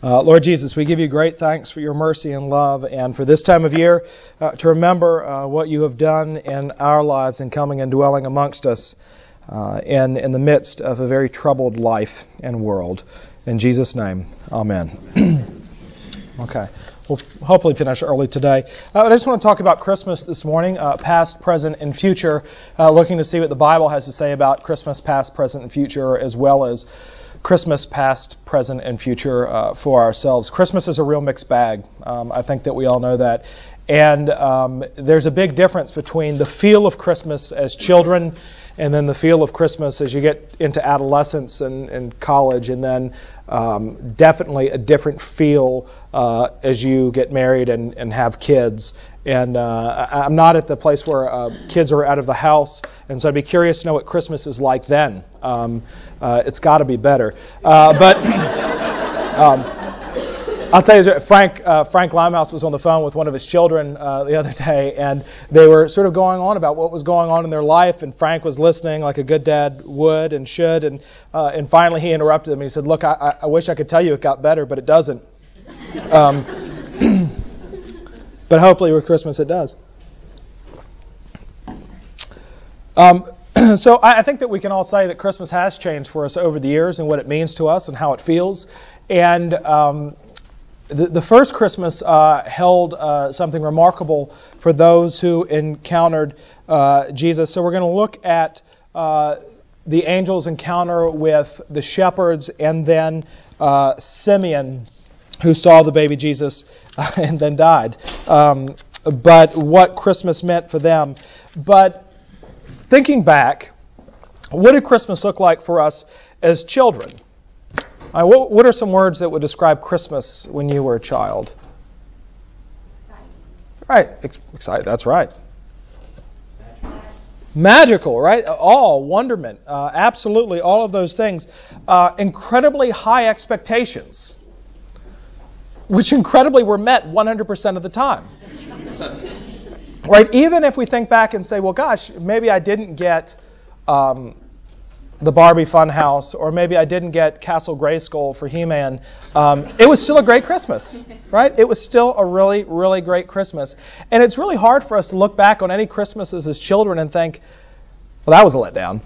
Uh, Lord Jesus, we give you great thanks for your mercy and love, and for this time of year uh, to remember uh, what you have done in our lives in coming and dwelling amongst us uh, in, in the midst of a very troubled life and world. In Jesus' name, amen. okay. We'll hopefully finish early today. Uh, I just want to talk about Christmas this morning, uh, past, present, and future, looking to see what the Bible has to say about Christmas, past, present, and future, as well as Christmas, past, present, and future uh, for ourselves. Christmas is a real mixed bag. Um, I think that we all know that. And um, there's a big difference between the feel of Christmas as children and then the feel of Christmas as you get into adolescence and, and college, and then um, definitely a different feel uh, as you get married and, and have kids. And uh, I'm not at the place where uh, kids are out of the house, and so I'd be curious to know what Christmas is like then. Um, uh, it's got to be better. Uh, but. Um, I'll tell you, Frank uh, Frank Limehouse was on the phone with one of his children uh, the other day, and they were sort of going on about what was going on in their life, and Frank was listening like a good dad would and should, and and finally he interrupted him and he said, "Look, I, I wish I could tell you it got better, but it doesn't. Um, but hopefully with Christmas it does." Um, so I think that we can all say that Christmas has changed for us over the years and what it means to us and how it feels. And um, the, the first Christmas uh, held uh, something remarkable for those who encountered uh, Jesus. So we're going to look at uh, the angel's encounter with the shepherds and then uh, Simeon, who saw the baby Jesus and then died. Um, but what Christmas meant for them. But thinking back, what did Christmas look like for us as children? Uh, what, what, are some words that would describe Christmas when you were a child? Right, Ex- excited. That's right. Magical, right? All wonderment, uh, absolutely, all of those things. Uh, incredibly high expectations, which incredibly were met 100% of the time. right? Even if we think back and say, well, gosh, maybe I didn't get. Um, the Barbie Funhouse, or maybe I didn't get Castle Grayskull for He-Man. Um, it was still a great Christmas, right? It was still a really, really great Christmas. And it's really hard for us to look back on any Christmases as children and think, well, that was a letdown.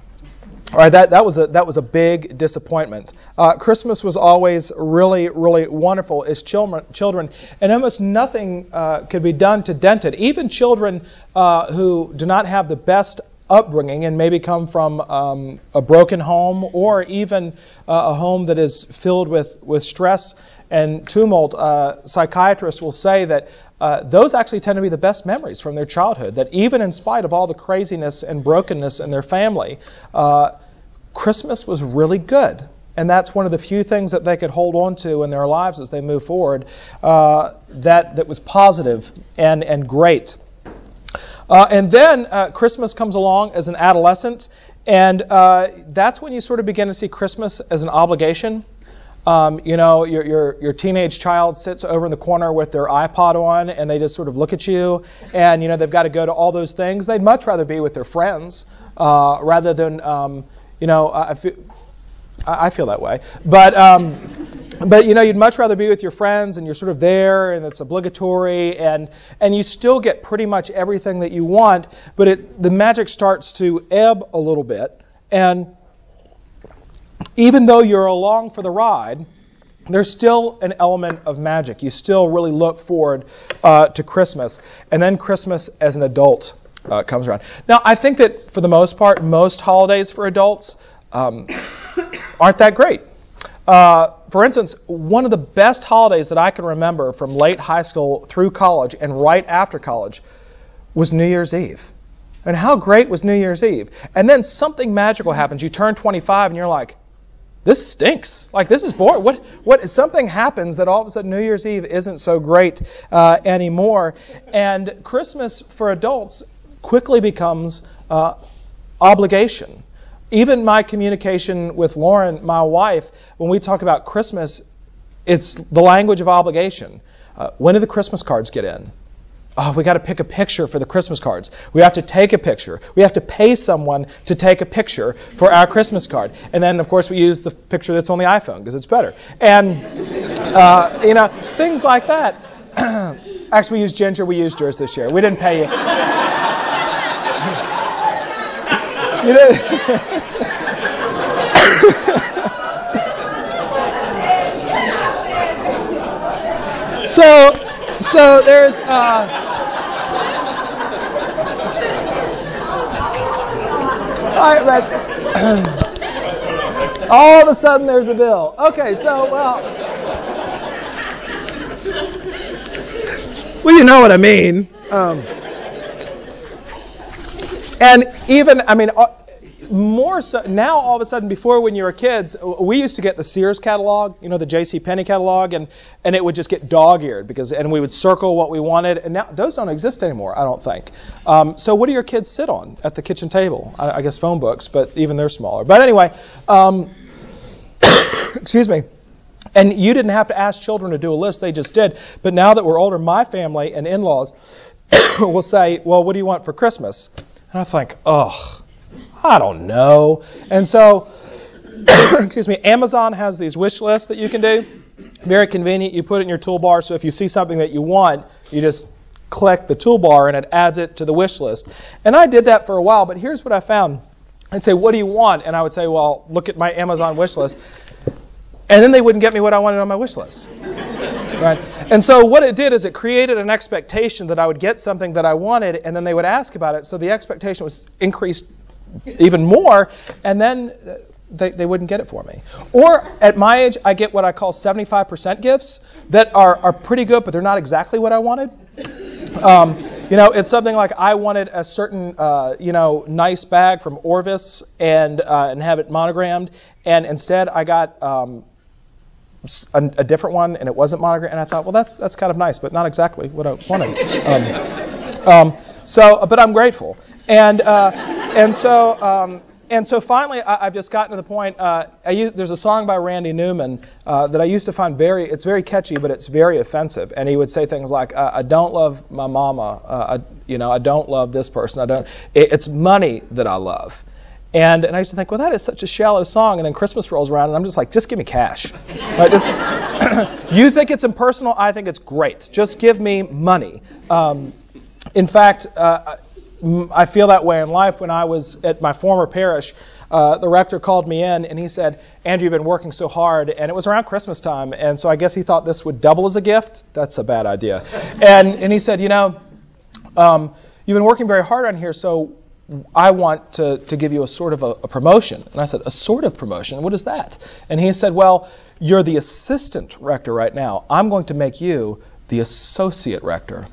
All right, that, that, was a, that was a big disappointment. Uh, Christmas was always really, really wonderful as children, children and almost nothing uh, could be done to dent it. Even children uh, who do not have the best upbringing and maybe come from um, a broken home or even uh, a home that is filled with, with stress and tumult, uh, psychiatrists will say that uh, those actually tend to be the best memories from their childhood. That even in spite of all the craziness and brokenness in their family, uh, Christmas was really good. And that's one of the few things that they could hold on to in their lives as they move forward uh, that, that was positive and, and great. Uh, and then uh, Christmas comes along as an adolescent, and that's when you sort of begin to see Christmas as an obligation. Um, you know, your, your, your teenage child sits over in the corner with their iPod on, and they just sort of look at you, and you know they've got to go to all those things. They'd much rather be with their friends uh, rather than, um, you know, I feel, I feel that way. But um, but you know you'd much rather be with your friends and you're sort of there and it's obligatory and and you still get pretty much everything that you want but it the magic starts to ebb a little bit and even though you're along for the ride there's still an element of magic you still really look forward uh, to christmas and then christmas as an adult uh, comes around now i think that for the most part most holidays for adults um, aren't that great uh, for instance, one of the best holidays that I can remember from late high school through college and right after college was New Year's Eve. And how great was New Year's Eve? And then something magical happens. You turn 25 and you're like, this stinks. Like this is boring. What? What? Something happens that all of a sudden New Year's Eve isn't so great uh, anymore, and Christmas for adults quickly becomes uh, obligation even my communication with Lauren, my wife, when we talk about Christmas, it's the language of obligation. Uh, when do the Christmas cards get in? Oh, we got to pick a picture for the Christmas cards. We have to take a picture. We have to pay someone to take a picture for our Christmas card. And then, of course, we use the picture that's on the iPhone because it's better. And, uh, you know, things like that. Actually, we used Ginger. We used yours this year. We didn't pay you. you so, so there's. Uh, all right, but all of a sudden there's a bill. Okay, so well. Well, you know what I mean. Um, and even, I mean, more so now all of a sudden before when you were kids we used to get the sears catalog you know the jc penney catalog and and it would just get dog-eared because and we would circle what we wanted and now those don't exist anymore i don't think. Um, so what do your kids sit on at the kitchen table? I, I guess phone books but even they're smaller. But anyway um, excuse me. And you didn't have to ask children to do a list they just did. But now that we're older my family and in-laws will say well what do you want for christmas? And i think oh I don't know. And so, excuse me, Amazon has these wish lists that you can do. Very convenient. You put it in your toolbar, so if you see something that you want, you just click the toolbar and it adds it to the wish list. And I did that for a while, but here's what I found. I'd say, What do you want? And I would say, Well, look at my Amazon wish list. And then they wouldn't get me what I wanted on my wish list. Right? And so what it did is it created an expectation that I would get something that I wanted, and then they would ask about it. So the expectation was increased even more, and then they, they wouldn't get it for me. Or at my age, I get what I call 75% gifts that are, are pretty good, but they're not exactly what I wanted. Um, you know, it's something like I wanted a certain, uh, you know, nice bag from Orvis and uh, and have it monogrammed, and instead I got um, a, a, different one, and it wasn't monogrammed. And I thought, well, that's that's kind of nice, but not exactly what I wanted. Um, um, so, but I'm grateful. And uh, and so um, and so finally, I, have just gotten to the point. Uh, use, there's a song by Randy Newman uh, that I used to find very. It's very catchy, but it's very offensive. And he would say things like, "I don't love my mama. Uh, I, you know, I don't love this person. I don't. It, it's money that I love." And, and I used to think, well, that is such a shallow song. And then Christmas rolls around, and I'm just like, just give me cash. Right? Just, you think it's impersonal? I think it's great. Just give me money. Um, in fact, uh, I feel that way in life. When I was at my former parish, uh, the rector called me in and he said, Andrew, you've been working so hard. And it was around Christmas time. And so I guess he thought this would double as a gift. That's a bad idea. And, and he said, You know, um, you've been working very hard on here, so I want to, to give you a sort of a, a, promotion. And I said, A sort of promotion? What is that? And he said, Well, you're the assistant rector right now. I'm going to make you the associate rector.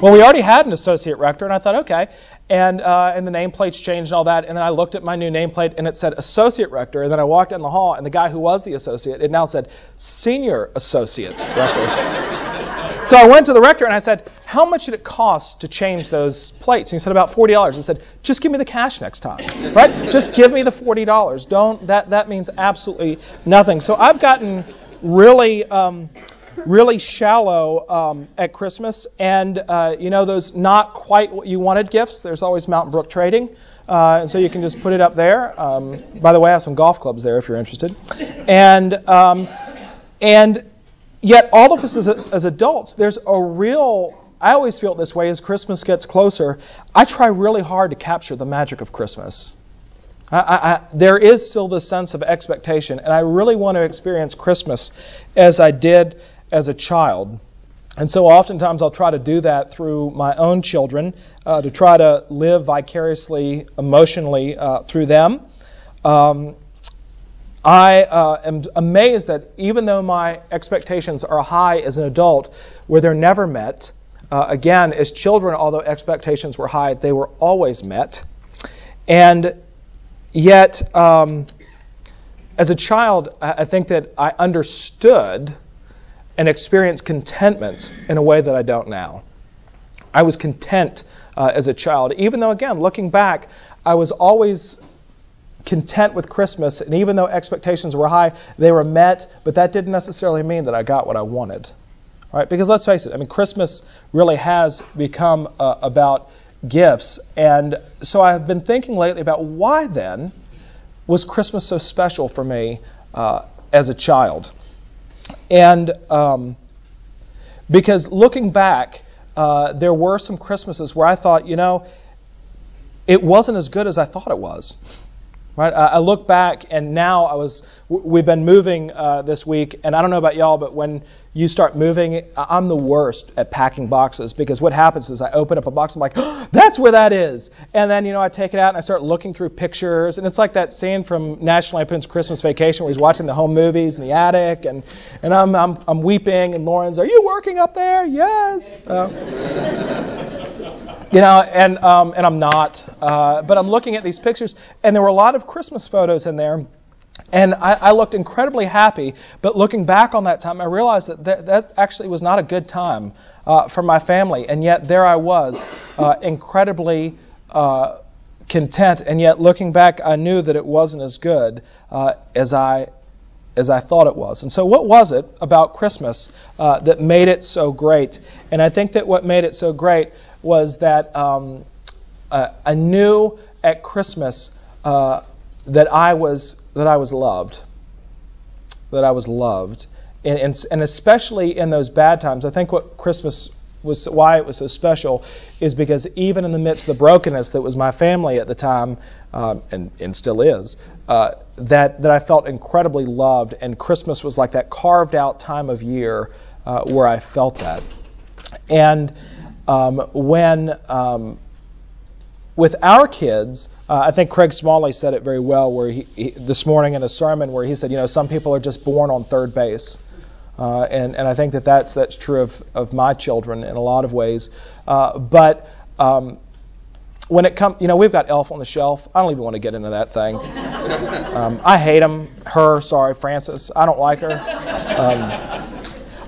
Well, we already had an associate rector, and I thought, okay and uh, and the nameplates changed and all that. And then I looked at my new nameplate and it said associate rector. And then I walked down the hall and the guy who was the associate, it now said senior associate rector. so I went to the rector and I said, how much did it cost to change those plates? And he said about forty dollars. I said, just give me the cash next time, right? Just give me the forty dollars. Don't that that means absolutely nothing. So I've gotten really. Um, really shallow um, at Christmas, and uh, you know those not quite what you wanted gifts. There's always Mountain Brook Trading, uh, and so you can just put it up there. Um, by the way, I have some golf clubs there if you're interested, and um, and yet all of us as, as adults, there's a real I always feel this way as Christmas gets closer. I try really hard to capture the magic of Christmas. I, I, there is still this sense of expectation, and I really want to experience Christmas as I did as a child. And so oftentimes I'll try to do that through my own children, uh, to try to live vicariously, emotionally uh, through them. Um, I uh, am amazed that even though my expectations are high as an adult, where they're never met, uh, again, as children, although expectations were high, they were always met. And yet, um, as a child, I think that I understood and experience contentment in a way that I don't now. I was content uh, as a child, even though, again, looking back, I was always content with Christmas, and even though expectations were high, they were met, but that didn't necessarily mean that I got what I wanted. right? Because let's face it, I mean, Christmas really has become uh, about gifts. And so I've been thinking lately about why then was Christmas so special for me uh, as a child? And um, because looking back, uh, there were some Christmases where I thought, you know, it wasn't as good as I thought it was. Right? I look back, and now I was. We've been moving uh, this week, and I don't know about y'all, but when you start moving, I'm the worst at packing boxes because what happens is I open up a box, I'm like, oh, that's where that is, and then you know I take it out and I start looking through pictures, and it's like that scene from National Lampoon's Christmas Vacation where he's watching the home movies in the attic, and and I'm I'm, I'm weeping, and Lauren's, are you working up there? Yes. Uh, you know, and um, and I'm not, uh, but I'm looking at these pictures, and there were a lot of Christmas photos in there. And I, I, looked incredibly happy, but looking back on that time, I realized that that, actually was not a good time uh, for my family. And yet there I was, uh, incredibly uh, content. And yet looking back, I knew that it wasn't as good uh, as I as I thought it was. And so, what was it about Christmas uh, that made it so great? And I think that what made it so great was that um, uh, I knew at Christmas uh, that I was that I was loved, that I was loved, and, and, and especially in those bad times. I think what Christmas was why it was so special is because even in the midst of the brokenness that was my family at the time, um, and, and still is, uh, that that I felt incredibly loved, and Christmas was like that carved out time of year uh, where I felt that, and um, when um, with our kids, uh, I think Craig Smalley said it very well where he, he, this morning in a sermon where he said, you know, some people are just born on third base. Uh, and, and I think that that's, that's true of, of my children in a lot of ways. Uh, but um, when it comes, you know, we've got Elf on the Shelf. I don't even want to get into that thing. Um, I hate him. Her, sorry, Frances. I don't like her. Um,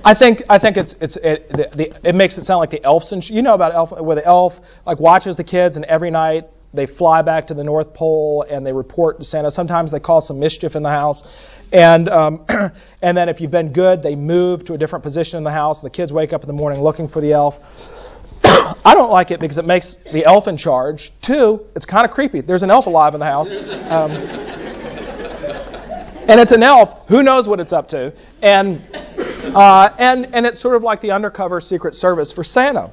I think I think it's it's it, the, the, it makes it sound like the elves and you know about elf where the elf like watches the kids and every night they fly back to the North Pole and they report to Santa. Sometimes they cause some mischief in the house, and um, and then if you've been good, they move to a different position in the house. The kids wake up in the morning looking for the elf. I don't like it because it makes the elf in charge. Two, it's kind of creepy. There's an elf alive in the house. Um, and it's an elf. Who knows what it's up to? And uh, and, and it's sort of like the undercover Secret Service for Santa.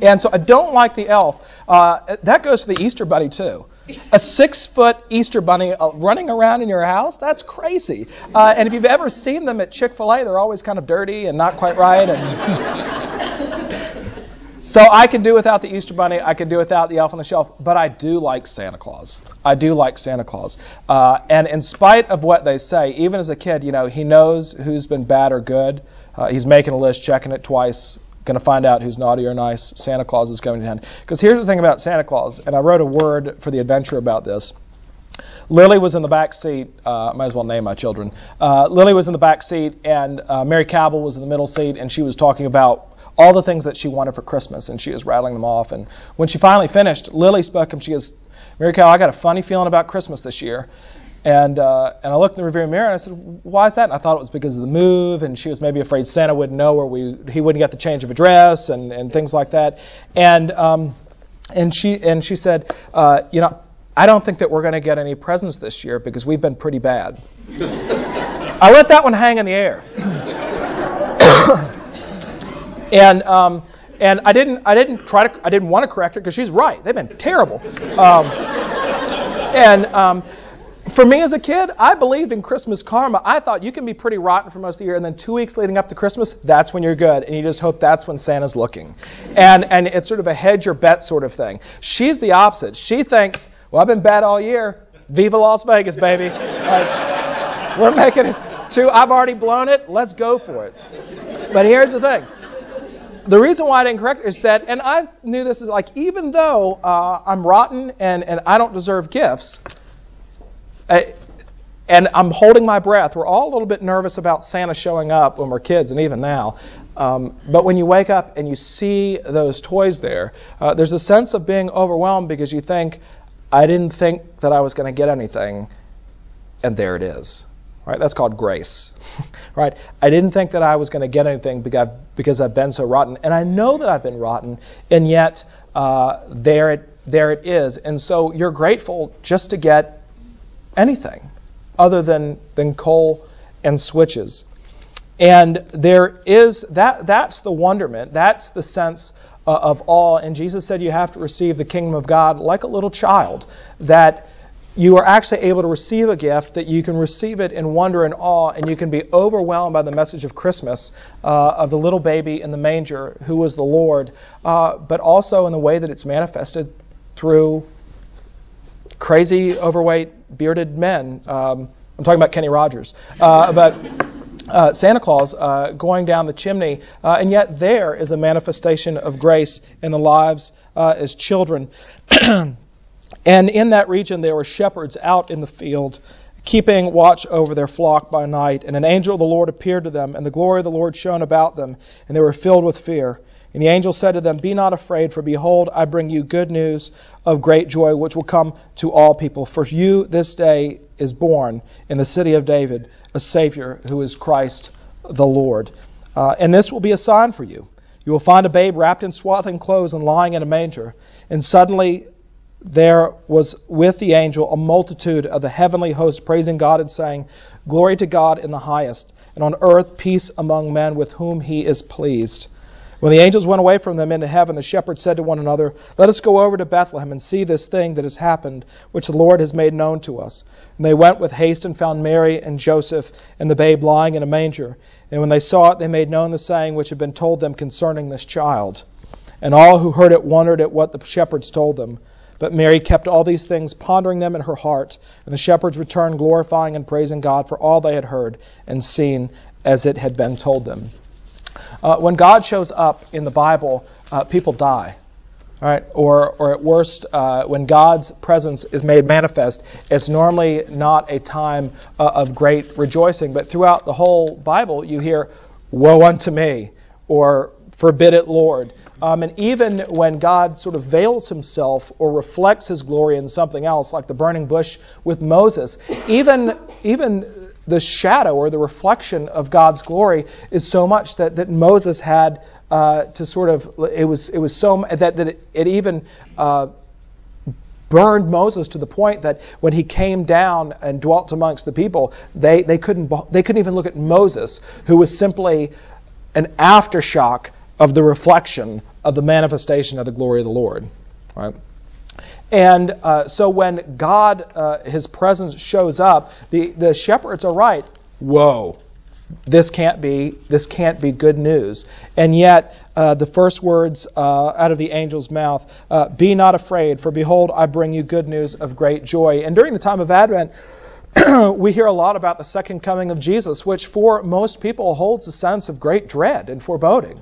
And so I don't like the elf. Uh, that goes to the Easter Bunny, too. A six foot Easter Bunny uh, running around in your house? That's crazy. Uh, and if you've ever seen them at Chick fil A, they're always kind of dirty and not quite right. And So I can do without the Easter Bunny. I can do without the Elf on the Shelf. But I do like Santa Claus. I do like Santa Claus. Uh, and in spite of what they say, even as a kid, you know, he knows who's been bad or good. Uh, he's making a list, checking it twice, going to find out who's naughty or nice. Santa Claus is coming to town. Because here's the thing about Santa Claus, and I wrote a word for the adventure about this. Lily was in the back seat. Uh, might as well name my children. Uh, Lily was in the back seat, and uh, Mary Cabell was in the middle seat, and she was talking about all the things that she wanted for Christmas, and she was rattling them off. And when she finally finished, Lily spoke and she goes, Mary Cabell, I got a funny feeling about Christmas this year. And uh, and I looked in the rearview mirror and I said, why is that? And I thought it was because of the move, and she was maybe afraid Santa wouldn't know or we he wouldn't get the change of address and, and things like that. And um, and she and she said, uh, you know, I don't think that we're going to get any presents this year because we've been pretty bad. I let that one hang in the air. And um, and I didn't I didn't try to I didn't want to correct her because she's right. They've been terrible. Um, and um, for me as a kid, I believed in Christmas karma. I thought you can be pretty rotten for most of the year, and then two weeks leading up to Christmas, that's when you're good, and you just hope that's when Santa's looking. And and it's sort of a hedge your bet sort of thing. She's the opposite. She thinks, well, I've been bad all year. Viva Las Vegas, baby. Like, we're making it two. I've already blown it. Let's go for it. But here's the thing the reason why I didn't correct her is that, and I knew this is like, even though uh, I'm rotten and, and I don't deserve gifts, and I'm holding my breath. We're all a little bit nervous about Santa showing up when we're kids, and even now. Um, but when you wake up and you see those toys there, uh, there's a sense of being overwhelmed because you think, I didn't think that I was going to get anything, and there it is. Right? That's called grace. right? I didn't think that I was going to get anything because I've been so rotten, and I know that I've been rotten, and yet uh, there it there it is. And so you're grateful just to get anything other than than coal and switches. And there is that that's the wonderment. That's the sense uh, of awe. And Jesus said you have to receive the kingdom of God like a little child. That you are actually able to receive a gift, that you can receive it in wonder and awe, and you can be overwhelmed by the message of Christmas uh, of the little baby in the manger who was the Lord, uh, but also in the way that it's manifested through crazy, overweight, bearded men. Um, I'm talking about Kenny Rogers. Uh, but uh, Santa Claus uh, going down the chimney, uh, and yet there is a manifestation of grace in the lives uh, as children. and in that region, there were shepherds out in the field, keeping watch over their flock by night. And an angel of the Lord appeared to them, and the glory of the Lord shone about them, and they were filled with fear. And the angel said to them, Be not afraid, for behold, I bring you good news of great joy, which will come to all people. For you this day is born in the city of David a Savior who is Christ the Lord. Uh, and this will be a sign for you. You will find a babe wrapped in swaddling clothes and lying in a manger. And suddenly there was with the angel a multitude of the heavenly host praising God and saying, Glory to God in the highest, and on earth peace among men with whom he is pleased. When the angels went away from them into heaven, the shepherds said to one another, Let us go over to Bethlehem and see this thing that has happened, which the Lord has made known to us. And they went with haste and found Mary and Joseph and the babe lying in a manger. And when they saw it, they made known the saying which had been told them concerning this child. And all who heard it wondered at what the shepherds told them. But Mary kept all these things, pondering them in her heart. And the shepherds returned, glorifying and praising God for all they had heard and seen as it had been told them. Uh, when God shows up in the Bible, uh, people die. Right, or, or at worst, uh, when God's presence is made manifest, it's normally not a time uh, of great rejoicing. But throughout the whole Bible, you hear, Woe unto me, or Forbid it, Lord. Um, and even when God sort of veils himself or reflects his glory in something else, like the burning bush with Moses, even, even the shadow or the reflection of God's glory is so much that, that Moses had uh, to sort of it was it was so that, that it, it even uh, burned Moses to the point that when he came down and dwelt amongst the people, they, they couldn't they couldn't even look at Moses, who was simply an aftershock of the reflection of the manifestation of the glory of the Lord. Right? And uh, so when God, uh, his presence shows up, the, the shepherds are right. Whoa, this can't be this can't be good news. And yet, uh, the first words uh, out of the angel's mouth: uh, "Be not afraid, for behold, I bring you good news of great joy." And during the time of Advent. we hear a lot about the second coming of Jesus, which for most people holds a sense of great dread and foreboding.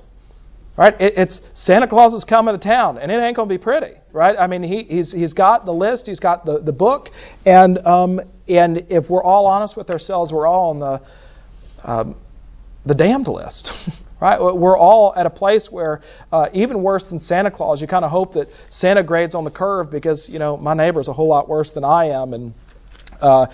Right? It, it's Santa Claus is coming to town, and it ain't to be pretty, right? I mean, he, he's, he's got the list, he's got the, the book, and, um, and if we're all honest with ourselves, we're all on the, um, the damned list, right? We're all at a place where, uh, even worse than Santa Claus, you kind of hope that Santa grades on the curve because, you know, my neighbor's a whole lot worse than I am, and uh,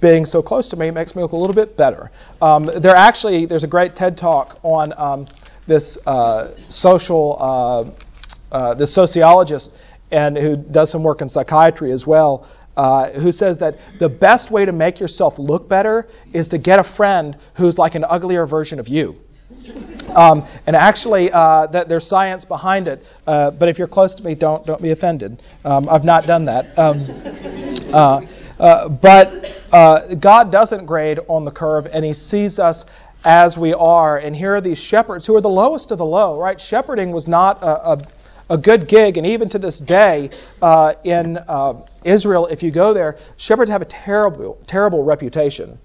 being so close to me makes me look a little bit better. Um, there actually, there's a great TED talk on um, this uh, social, uh, uh, this sociologist, and who does some work in psychiatry as well, uh, who says that the best way to make yourself look better is to get a friend who's like an uglier version of you. Um, and actually, uh, that there's science behind it. Uh, but if you're close to me, don't don't be offended. Um, I've not done that. Um, uh, but God doesn't grade on the curve, and He sees us as we are. And here are these shepherds who are the lowest of the low, right? Shepherding was not a, a, a good gig. And even to this day uh, in uh, Israel, if you go there, shepherds have a terrible, terrible reputation.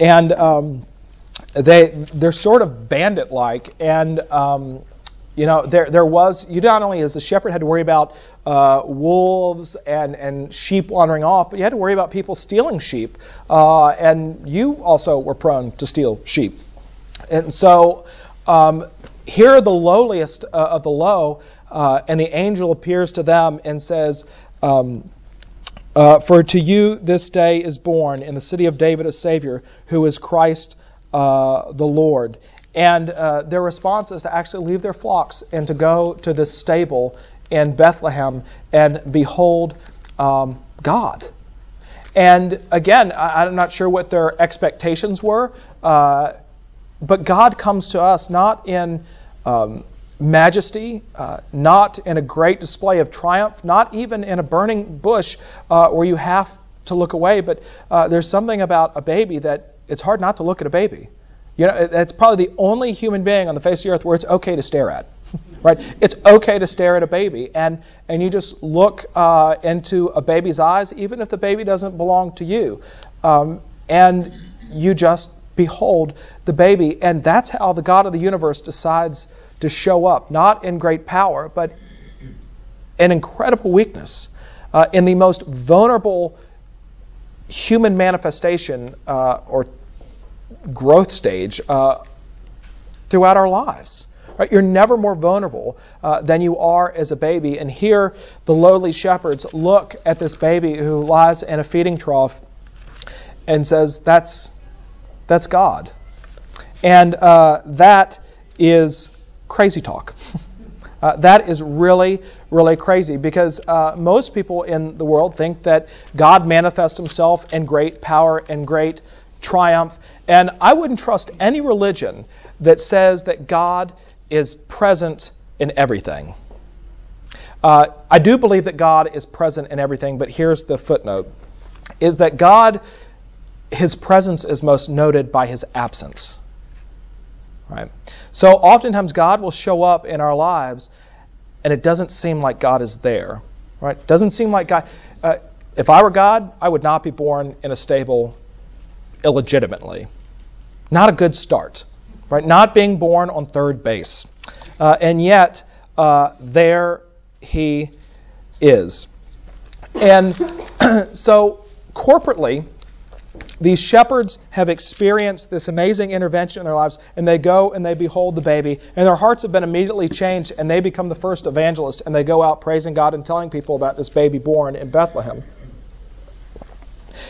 And um, they, they're sort of bandit like. And um, you know, there, there was, you not only as a shepherd had to worry about uh, wolves and, and sheep wandering off, but you had to worry about people stealing sheep. Uh, and you also were prone to steal sheep. And so um, here are the lowliest uh, of the low, uh, and the angel appears to them and says, um, Uh, for to you this day is born in the city of David a Savior, who is Christ uh, the Lord. And uh, their response is to actually leave their flocks and to go to this stable in Bethlehem and behold um, God. And again, I, am not sure what their expectations were, uh, but God comes to us not in um, majesty, uh, not in a great display of triumph, not even in a burning bush uh, where you have to look away, but uh, there's something about a baby that it's hard not to look at a baby. You know, it's probably the only human being on the face of the earth where it's okay to stare at. right? It's okay to stare at a baby, and and you just look uh, into a baby's eyes, even if the baby doesn't belong to you, um, and you just behold the baby, and that's how the God of the universe decides to show up, not in great power, but in incredible weakness, uh, in the most vulnerable human manifestation uh, or growth stage uh, throughout our lives. Right? You're never more vulnerable uh, than you are as a baby. And here, the lowly shepherds look at this baby who lies in a feeding trough and says, "That's that's God," and uh, that is crazy talk. Uh, that is really, really crazy because uh, most people in the world think that God manifests himself in great power and great triumph. And I wouldn't trust any religion that says that God is present in everything. Uh, I do believe that God is present in everything, but here's the footnote is that God, his presence is most noted by his absence. Right? So oftentimes God will show up in our lives and it doesn't seem like God is there. Right? Doesn't seem like God. Uh, if I were God, I would not be born in a stable illegitimately. Not a good start right? Not being born on third base. Uh, and yet, uh, there he is. And so, corporately, these shepherds have experienced this amazing intervention in their lives, and they go and they behold the baby, and their hearts have been immediately changed, and they become the first evangelists, and they go out praising God and telling people about this baby born in Bethlehem.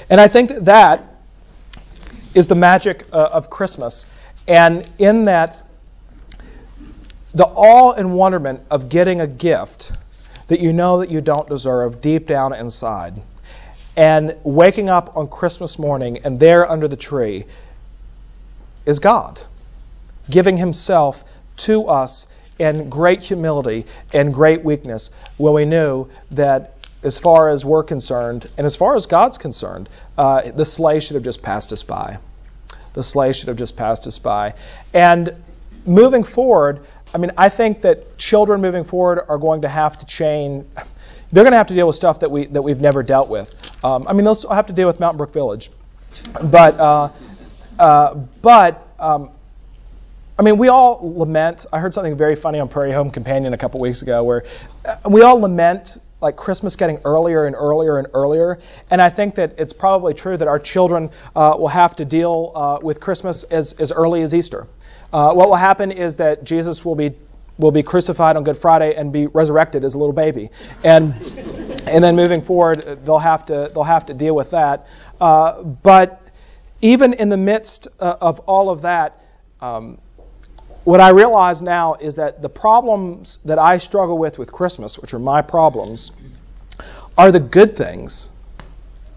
And I think that, that is the magic uh, of Christmas. And in that, the awe and wonderment of getting a gift that you know that you don't deserve deep down inside, and waking up on Christmas morning and there under the tree is God giving Himself to us in great humility and great weakness when we knew that as far as we're concerned and as far as God's concerned, uh, the sleigh should have just passed us by the sleigh should have just passed us by. And moving forward, I mean, I think that children moving forward are going to have to change. They're going to have to deal with stuff that we that we've never dealt with. Um, I mean, they'll have to deal with Mountain Brook Village, but uh, uh, but um, I mean, we all lament. I heard something very funny on Prairie Home Companion a couple weeks ago, where uh, we all lament like Christmas getting earlier and earlier and earlier. And I think that it's probably true that our children uh, will have to deal uh, with Christmas as, as early as Easter. Uh, what will happen is that Jesus will be will be crucified on Good Friday and be resurrected as a little baby, and and then moving forward they'll have to they'll have to deal with that. Uh, but even in the midst uh, of all of that. Um, what I realize now is that the problems that I struggle with with Christmas, which are my problems, are the good things,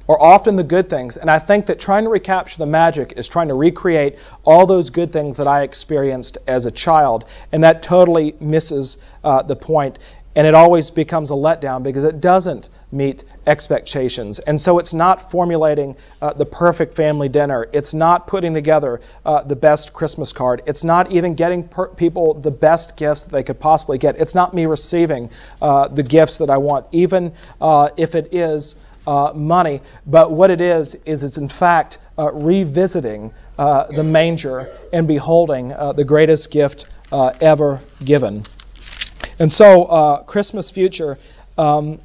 or often the good things. And I think that trying to recapture the magic is trying to recreate all those good things that I experienced as a child. And that totally misses uh, the point and it always becomes a letdown because it doesn't meet expectations. And so it's not formulating uh, the perfect family dinner. It's not putting together uh, the best Christmas card. It's not even getting per- people the best gifts that they could possibly get. It's not me receiving uh, the gifts that I want, even uh, if it is uh, money. But what it is, is it's in fact uh, revisiting the manger and beholding the greatest gift ever given. And so, uh, Christmas Future, um,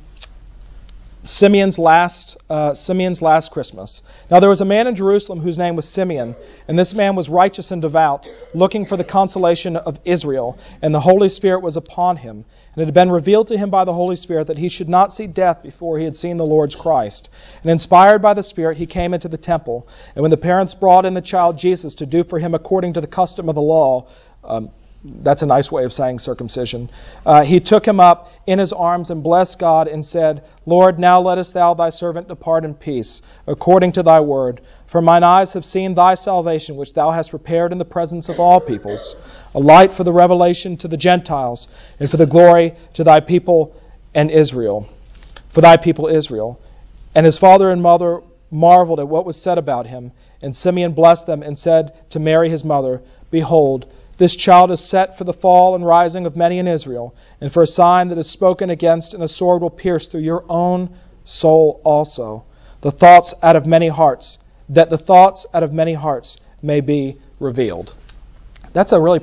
Simeon's last uh, Simeon's last Christmas. Now there was a man in Jerusalem whose name was Simeon, and this man was righteous and devout, looking for the consolation of Israel, and the Holy Spirit was upon him. And it had been revealed to him by the Holy Spirit that he should not see death before he had seen the Lord's Christ. And inspired by the Spirit, he came into the temple. And when the parents brought in the child Jesus to do for him according to the custom of the law, um, that's a nice way of saying circumcision. Uh, he took him up in his arms and blessed God and said, Lord, now lettest thou thy servant depart in peace, according to thy word. For mine eyes have seen thy salvation, which thou hast prepared in the presence of all peoples, a light for the revelation to the Gentiles, and for the glory to thy people and Israel. For thy people Israel. And his father and mother marveled at what was said about him. And Simeon blessed them and said to Mary his mother, Behold, this child is set for the fall and rising of many in Israel, and for a sign that is spoken against, and a sword will pierce through your own soul also. The thoughts out of many hearts, that the thoughts out of many hearts may be revealed. That's a really,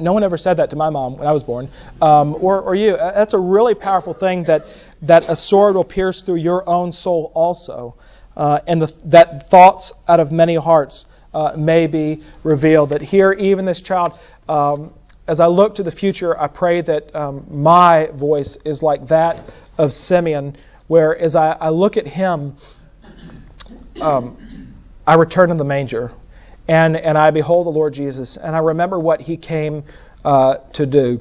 no one ever said that to my mom when I was born, um, or, or you. That's a really powerful thing that, that a sword will pierce through your own soul also. Uh, and the, that thoughts out of many hearts uh, may be revealed. That here, even this child, um, as I look to the future, I pray that um, my voice is like that of Simeon, where as I, I look at him, um, I return to the manger and, and I behold the Lord Jesus, and I remember what he came uh, to do.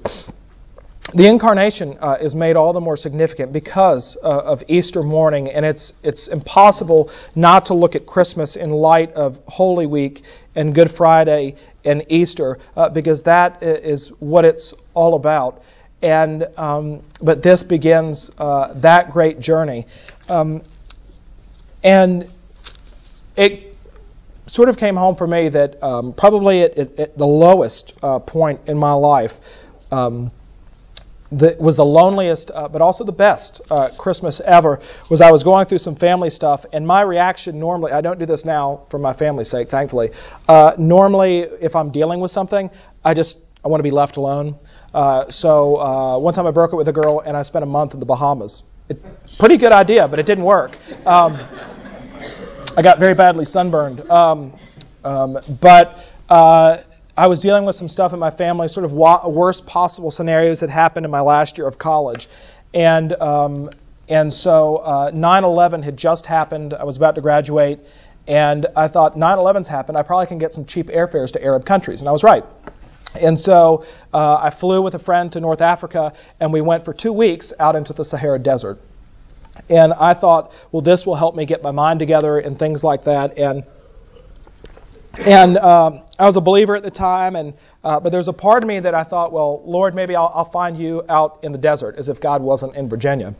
The incarnation uh, is made all the more significant because uh, of Easter morning, and it's it's impossible not to look at Christmas in light of Holy Week and Good Friday and Easter, uh, because that is what it's all about. And um, but this begins uh, that great journey, um, and it sort of came home for me that um, probably at, at, at, the lowest uh, point in my life. Um, that was the loneliest, uh, but also the best uh, Christmas ever. Was I was going through some family stuff, and my reaction normally, I don't do this now for my family's sake, thankfully. Uh, normally, if I'm dealing with something, I just I want to be left alone. Uh, so uh, one time I broke it with a girl, and I spent a month in the Bahamas. It, pretty good idea, but it didn't work. Um, I got very badly sunburned. Um, um, but uh, I was dealing with some stuff in my family, sort of wa- worst possible scenarios that happened in my last year of college. And, um, and so uh, 9 11 had just happened. I was about to graduate. And I thought, 9 11's happened. I probably can get some cheap airfares to Arab countries. And I was right. And so uh, I flew with a friend to North Africa, and we went for two weeks out into the Sahara Desert. And I thought, well, this will help me get my mind together and things like that. And and um, I was a believer at the time, and uh, but there's a part of me that I thought, well, Lord, maybe I'll, I'll find you out in the desert, as if God wasn't in Virginia.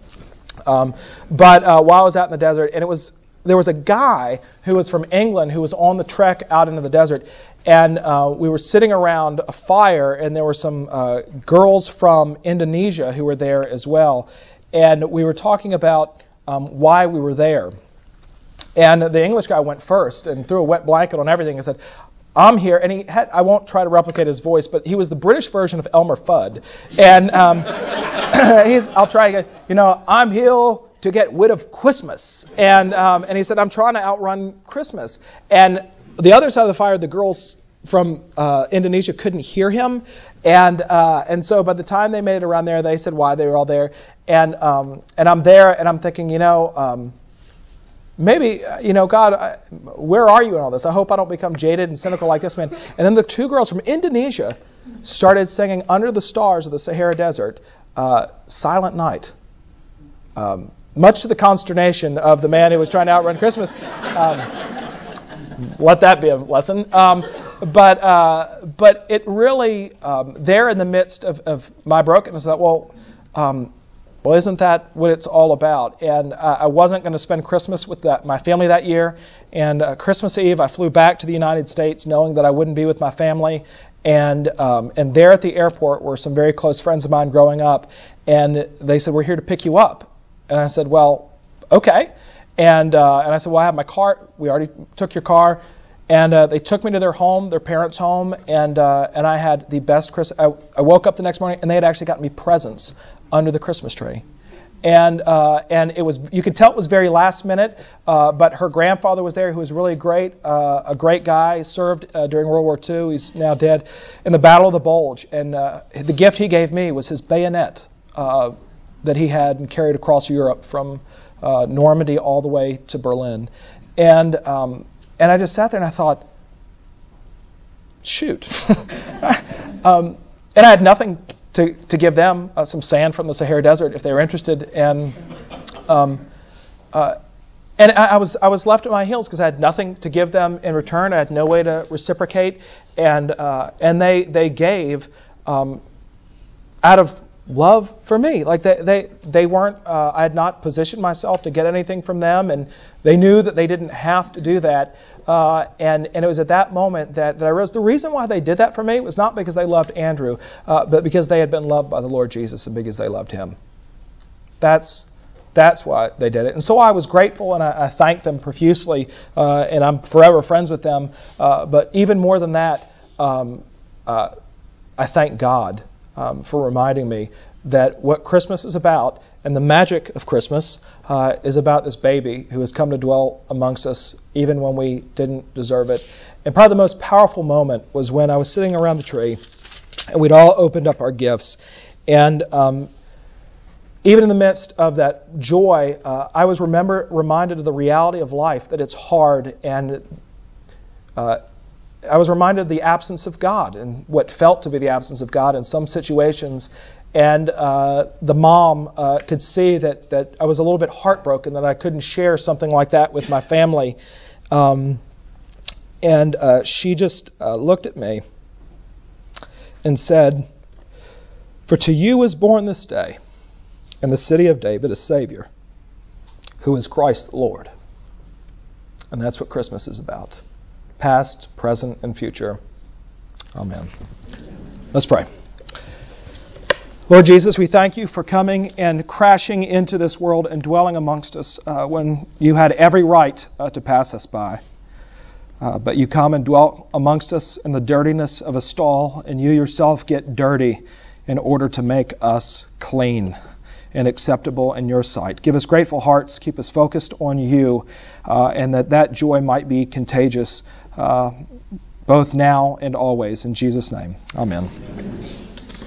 Um, but uh, while I was out in the desert, and it was there was a guy who was from England who was on the trek out into the desert, and uh, we were sitting around a fire, and there were some uh, girls from Indonesia who were there as well, and we were talking about um, why we were there. And the English guy went first and threw a wet blanket on everything and said, I'm here, and he had, I won't try to replicate his voice, but he was the British version of Elmer Fudd. And um, he's, I'll try again, you know, I'm here to get rid of Christmas. And, um, and he said, I'm trying to outrun Christmas. And the other side of the fire, the girls from uh, Indonesia couldn't hear him. And, uh, and so by the time they made it around there, they said why they were all there. And, um, and I'm there, and I'm thinking, you know, um, maybe, uh, you know, God, I, where are you in all this? I hope I don't become jaded and cynical like this man. And then the two girls from Indonesia started singing Under the Stars of the Sahara Desert, uh, Silent Night. Um, much to the consternation of the man who was trying to outrun Christmas. Um, let that be a lesson. Um, but uh, but it really um, there in the midst of, of my brokenness well um, well isn't that what it's all about? And uh, I wasn't going to spend Christmas with my family that year. And uh, Christmas Eve I flew back to the United States knowing that I wouldn't be with my family. And um, and there at the airport were some very close friends of mine growing up. And they said we're here to pick you up. And I said well okay. And uh, and I said well I have my car. We already took your car. And uh, they took me to their home, their parents' home, and uh, and I had the best Christmas. I, I, woke up the next morning, and they had actually gotten me presents under the Christmas tree. and uh, and it was you could tell it was very last minute. Uh, but her grandfather was there, who was really great, uh, a great guy. Served uh, during World War II. He's now dead in the Battle of the Bulge, and uh, the gift he gave me was his bayonet uh, that he had and carried across Europe from Normandy all the way to Berlin, and um, and I just sat there and I thought, shoot. um, and I had nothing to, to give them uh, some sand from the Sahara Desert if they were interested. And um, uh, and I, I, was I was left at my heels because I had nothing to give them in return. I had no way to reciprocate, and uh, and they they gave um, out of love for me. Like they they they weren't. Uh, I had not positioned myself to get anything from them, and they knew that they didn't have to do that. Uh, and, and it was at that moment that, that I realized the reason why they did that for me was not because they loved Andrew, uh, but because they had been loved by the Lord Jesus and because they loved him. That's, that's why they did it. And so I was grateful and I, I thanked them profusely, uh, and I'm forever friends with them. Uh, but even more than that, um, uh, I thank God um, for reminding me that what Christmas is about and the magic of Christmas uh, is about this baby who has come to dwell amongst us even when we didn't deserve it. And probably the most powerful moment was when I was sitting around the tree and we'd all opened up our gifts. And um, even in the midst of that joy, uh, I was remember, reminded of the reality of life, that it's hard. And uh, I was reminded of the absence of God and what felt to be the absence of God in some situations and uh, the mom uh, could see that, that I was a little bit heartbroken that I couldn't share something like that with my family. Um, and uh, she just uh, looked at me and said, For to you is born this day in the city of David a Savior, who is Christ the Lord. And that's what Christmas is about past, present, and future. Amen. Let's pray. Lord Jesus, we thank you for coming and crashing into this world and dwelling amongst us uh, when you had every right uh, to pass us by. Uh, but you come and dwell amongst us in the dirtiness of a stall, and you yourself get dirty in order to make us clean and acceptable in your sight. Give us grateful hearts, keep us focused on you, uh, and that that joy might be contagious Uh, both now and always. In Jesus' name, amen.